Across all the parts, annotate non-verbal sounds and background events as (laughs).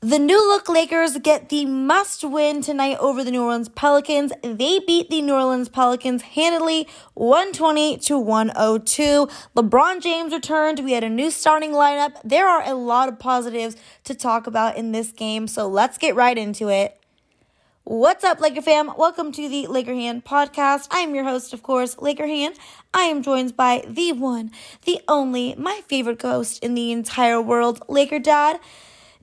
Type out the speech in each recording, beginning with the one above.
The new look Lakers get the must win tonight over the New Orleans Pelicans. They beat the New Orleans Pelicans handily 120 to 102. LeBron James returned. We had a new starting lineup. There are a lot of positives to talk about in this game, so let's get right into it. What's up, Laker fam? Welcome to the Laker Hannah podcast. I am your host, of course, Laker Hannah. I am joined by the one, the only, my favorite ghost in the entire world, Laker Dad.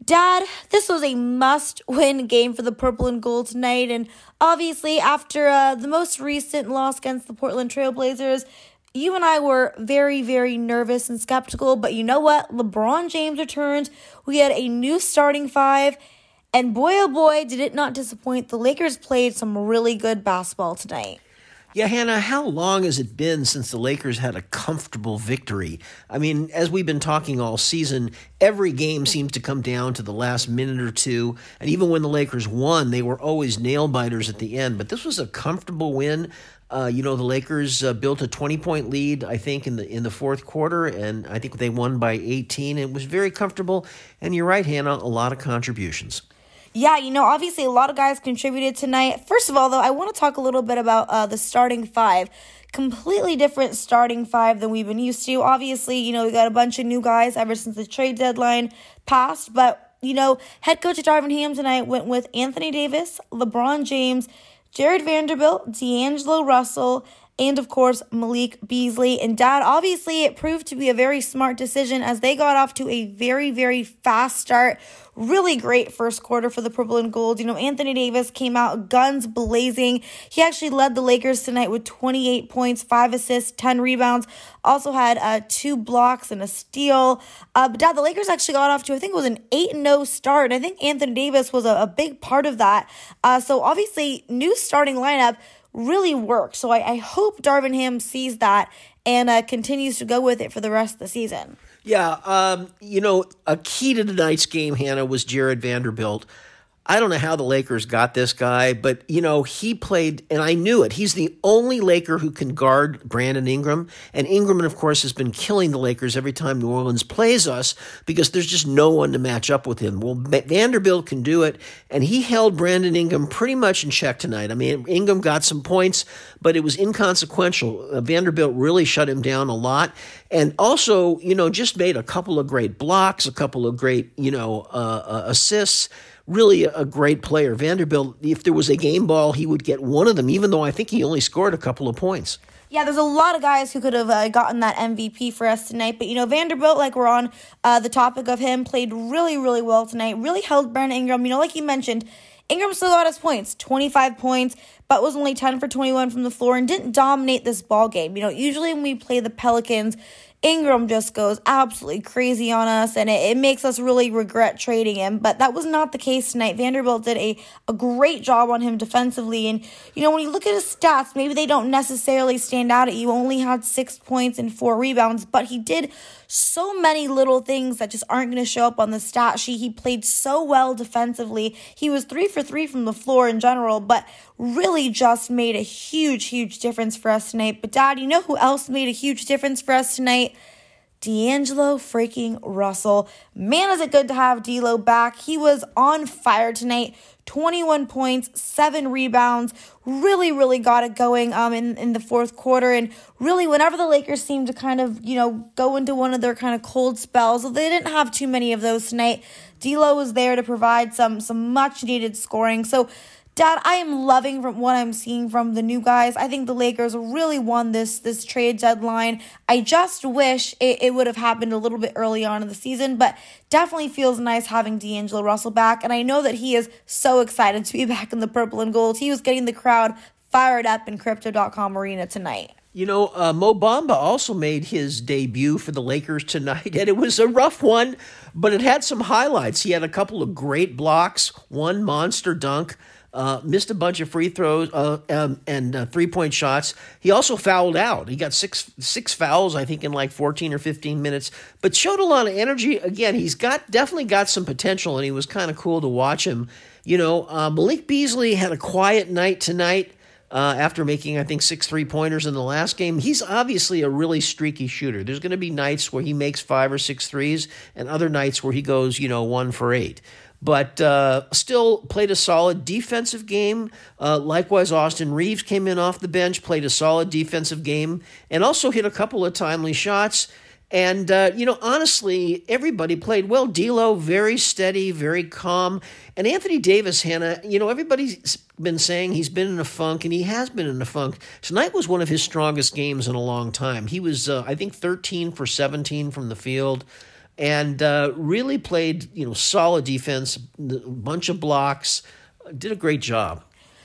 Dad, this was a must win game for the purple and gold tonight. And obviously, after uh, the most recent loss against the Portland Trailblazers, you and I were very, very nervous and skeptical. But you know what? LeBron James returned. We had a new starting five. And boy, oh boy, did it not disappoint. The Lakers played some really good basketball tonight. Yeah, Hannah, how long has it been since the Lakers had a comfortable victory? I mean, as we've been talking all season, every game seems to come down to the last minute or two. And even when the Lakers won, they were always nail biters at the end. But this was a comfortable win. Uh, you know, the Lakers uh, built a 20 point lead, I think, in the in the fourth quarter, and I think they won by 18. It was very comfortable. And you're right, Hannah, a lot of contributions. Yeah, you know, obviously a lot of guys contributed tonight. First of all, though, I want to talk a little bit about uh, the starting five. Completely different starting five than we've been used to. Obviously, you know, we got a bunch of new guys ever since the trade deadline passed, but, you know, head coach Darvin Ham tonight went with Anthony Davis, LeBron James, Jarred Vanderbilt, D'Angelo Russell, and of course Malik Beasley and Dad. Obviously, it proved to be a very smart decision as they got off to a very, very fast start. Really great first quarter for the purple and gold. You know, Anthony Davis came out guns blazing. He actually led the Lakers tonight with 28 points, 5 assists, 10 rebounds. Also had uh, two blocks and a steal. Uh, but Dad, the Lakers actually got off to, I think it was an 8 0 start. And I think Anthony Davis was a, a big part of that. Uh, so obviously, new starting lineup really work. So I, I hope Darvin Ham sees that and uh, continues to go with it for the rest of the season. Yeah, um, you know, a key to tonight's game, Hannah, was Jarred Vanderbilt. I don't know how the Lakers got this guy, but you know, he played, and I knew it. He's the only Laker who can guard Brandon Ingram. And Ingram, of course, has been killing the Lakers every time New Orleans plays us because there's just no one to match up with him. Well, Vanderbilt can do it, and he held Brandon Ingram pretty much in check tonight. I mean, Ingram got some points, but it was inconsequential. Uh, Vanderbilt really shut him down a lot. And also, you know, just made a couple of great blocks, a couple of great, you know, uh, uh, assists really a great player. Vanderbilt, if there was a game ball, he would get one of them, even though I think he only scored a couple of points. Yeah, there's a lot of guys who could have uh, gotten that MVP for us tonight. But, you know, Vanderbilt, like we're on uh, the topic of him, played really, really well tonight. Really held Brandon Ingram. You know, like you mentioned, Ingram still got his points 25 points, but was only 10 for 21 from the floor and didn't dominate this ball game. You know, usually when we play the Pelicans, Ingram just goes absolutely crazy on us, and it, it, makes us really regret trading him. But that was not the case tonight. Vanderbilt did a, a great job on him defensively. And, you know, when you look at his stats, maybe they don't necessarily stand out at you. Only had six points and four rebounds, but he did so many little things that just aren't going to show up on the stat sheet. He played so well defensively. He was three for three from the floor in general, but really just made a huge, huge difference for us tonight. But, Dad, you know who else made a huge difference for us tonight? D'Angelo freaking Russell. Man, is it good to have D'Lo back. He was on fire tonight. 21 points, seven rebounds, really, really got it going um in, in the fourth quarter. And really, whenever the Lakers seemed to kind of, you know, go into one of their kind of cold spells, they didn't have too many of those tonight. D'Lo was there to provide some some much needed scoring. So Dad, I am loving from what I'm seeing from the new guys. I think the Lakers really won this this trade deadline. I just wish it, it would have happened a little bit early on in the season, but definitely feels nice having D'Angelo Russell back. And I know that he is so excited to be (laughs) back in the purple and gold. He was getting the crowd fired up in crypto.com arena tonight. You know, uh, Mo Bamba also made his debut for the Lakers tonight, (laughs) and it was a rough one, but it had some highlights. He had a couple of great blocks, one monster dunk. Uh, missed a bunch of free throws uh, um, and uh, three point shots. He also fouled out. He got six six fouls, I think, in like fourteen or fifteen minutes. But showed a lot of energy. Again, he's got definitely got some potential, and he was kind of cool to watch him. You know, uh, Malik Beasley had a quiet night tonight. Uh, after making, I think, six three pointers in the last game. He's obviously a really streaky shooter. There's going to be nights where he makes five or six threes, and other nights where he goes, you know, one for eight. But uh, still played a solid defensive game. Uh, likewise, Austin Reaves came in off the bench, played a solid defensive game, and also hit a couple of timely shots. And, uh, you know, honestly, everybody played well. D'Lo, very steady, very calm. And Anthony Davis, Hannah, you know, everybody's been saying he's been in a funk, and he has been in a funk. Tonight was one of his strongest games in a long time. He was, uh, I think, 13 for 17 from the field and uh, really played, you know, solid defense, a bunch of blocks, did a great job.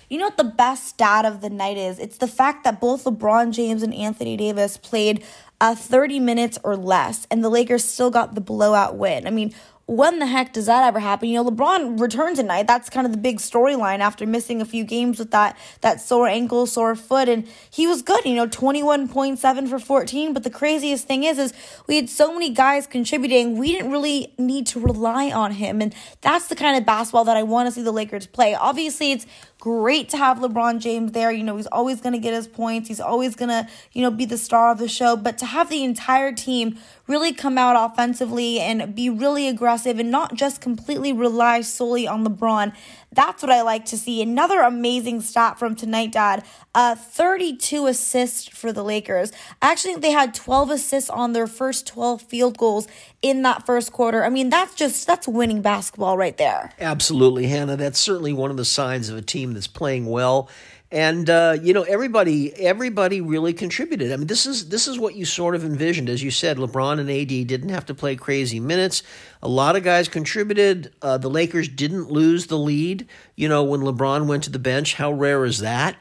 You know what the best stat of the night is? It's the fact that both LeBron James and Anthony Davis played uh, 30 minutes or less, and the Lakers still got the blowout win. I mean, when the heck does that ever happen? You know, LeBron returned tonight. That's kind of the big storyline after missing a few games with that that sore ankle, sore foot, and he was good. You know, twenty one point seven for fourteen. But the craziest thing is, is we had so many guys contributing. We didn't really need to rely on him, and that's the kind of basketball that I want to see the Lakers play. Obviously, it's great to have LeBron James there. You know, he's always going to get his points. He's always going to, you know, be the star of the show. But to have the entire team really come out offensively and be really aggressive and not just completely rely solely on LeBron. That's what I like to see. Another amazing stat from tonight, Dad. Uh, 32 assists for the Lakers. Actually they had 12 assists on their first 12 field goals in that first quarter. I mean, that's just that's winning basketball right there. Absolutely, Hannah. That's certainly one of the signs of a team that's playing well and uh, you know everybody everybody really contributed. I mean, this is this is what you sort of envisioned, as you said. LeBron and AD didn't have to play crazy minutes. A lot of guys contributed. Uh, the Lakers didn't lose the lead. You know, when LeBron went to the bench, how rare is that?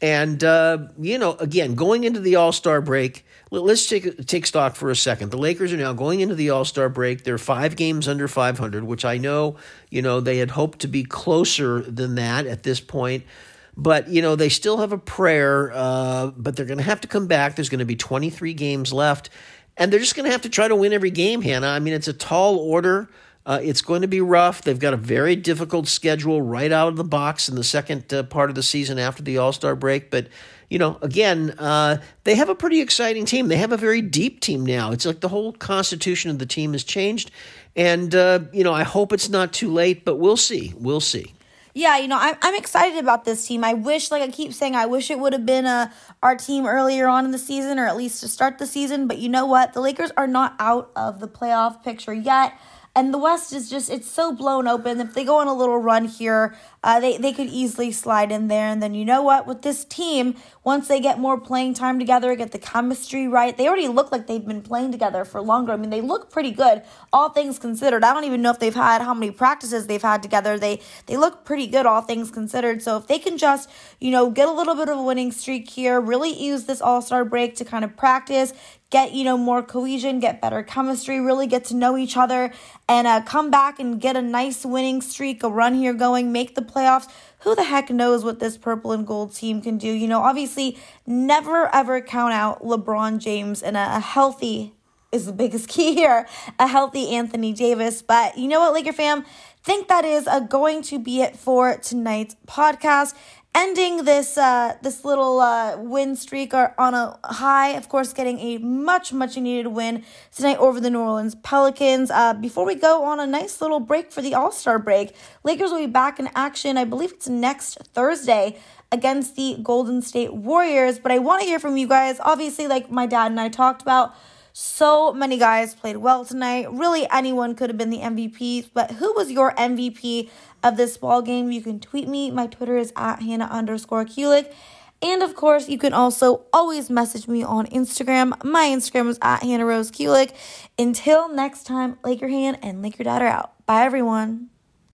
And uh, you know, again, going into the All Star break, let's take take stock for a second. The Lakers are now going into the All Star break. They're five games under 500, which I know, you know, they had hoped to be closer than that at this point. But, you know, they still have a prayer, uh, but they're going to have to come back. There's going to be 23 games left, and they're just going to have to try to win every game, Hannah. I mean, it's a tall order. Uh, it's going to be rough. They've got a very difficult schedule right out of the box in the second uh, part of the season after the All Star break. But, you know, again, uh, they have a pretty exciting team. They have a very deep team now. It's like the whole constitution of the team has changed. And, uh, you know, I hope it's not too late, but we'll see. We'll see yeah, you know, I'm I'm excited about this team. I wish, like I keep saying, I wish it would have been a uh, our team earlier on in the season, or at least to start the season. But you know what? The Lakers are not out of the playoff picture yet. And the West is just, it's so blown open. If they go on a little run here, uh, they, they could easily slide in there. And then you know what? With this team, once they get more playing time together, get the chemistry right, they already look like they've been playing together for longer. I mean, they look pretty good, all things considered. I don't even know if they've had how many practices they've had together. They they look pretty good, all things considered. So if they can just, you know, get a little bit of a winning streak here, really use this All Star break to kind of practice, get you know more cohesion get better chemistry really get to know each other and uh, come back and get a nice winning streak a run here going make the playoffs. Who the heck knows what this purple and gold team can do? You know obviously never ever count out lebron james and a, a healthy is the biggest (laughs) key here a healthy anthony davis. But you know what laker fam? Think that is uh, going to be it for tonight's podcast ending this uh, this little uh, win streak are on a high. Of course, getting a much much needed win tonight over the New Orleans Pelicans. Uh, before we go on a nice little break for the All Star break, Lakers will be back in action. I believe it's next Thursday against the Golden State Warriors. But I want to hear from you guys. Obviously, like my dad and I talked about. So many guys played well tonight. Really, anyone could have been the MVP. But who was your MVP of this ball game? You can tweet me. My Twitter is at Hannah underscore Kulik. And of course, you can also always message me on Instagram. My Instagram is at Hannah Rose Kulik. Until next time, Laker Hannah and Laker Dad are out. Bye, everyone.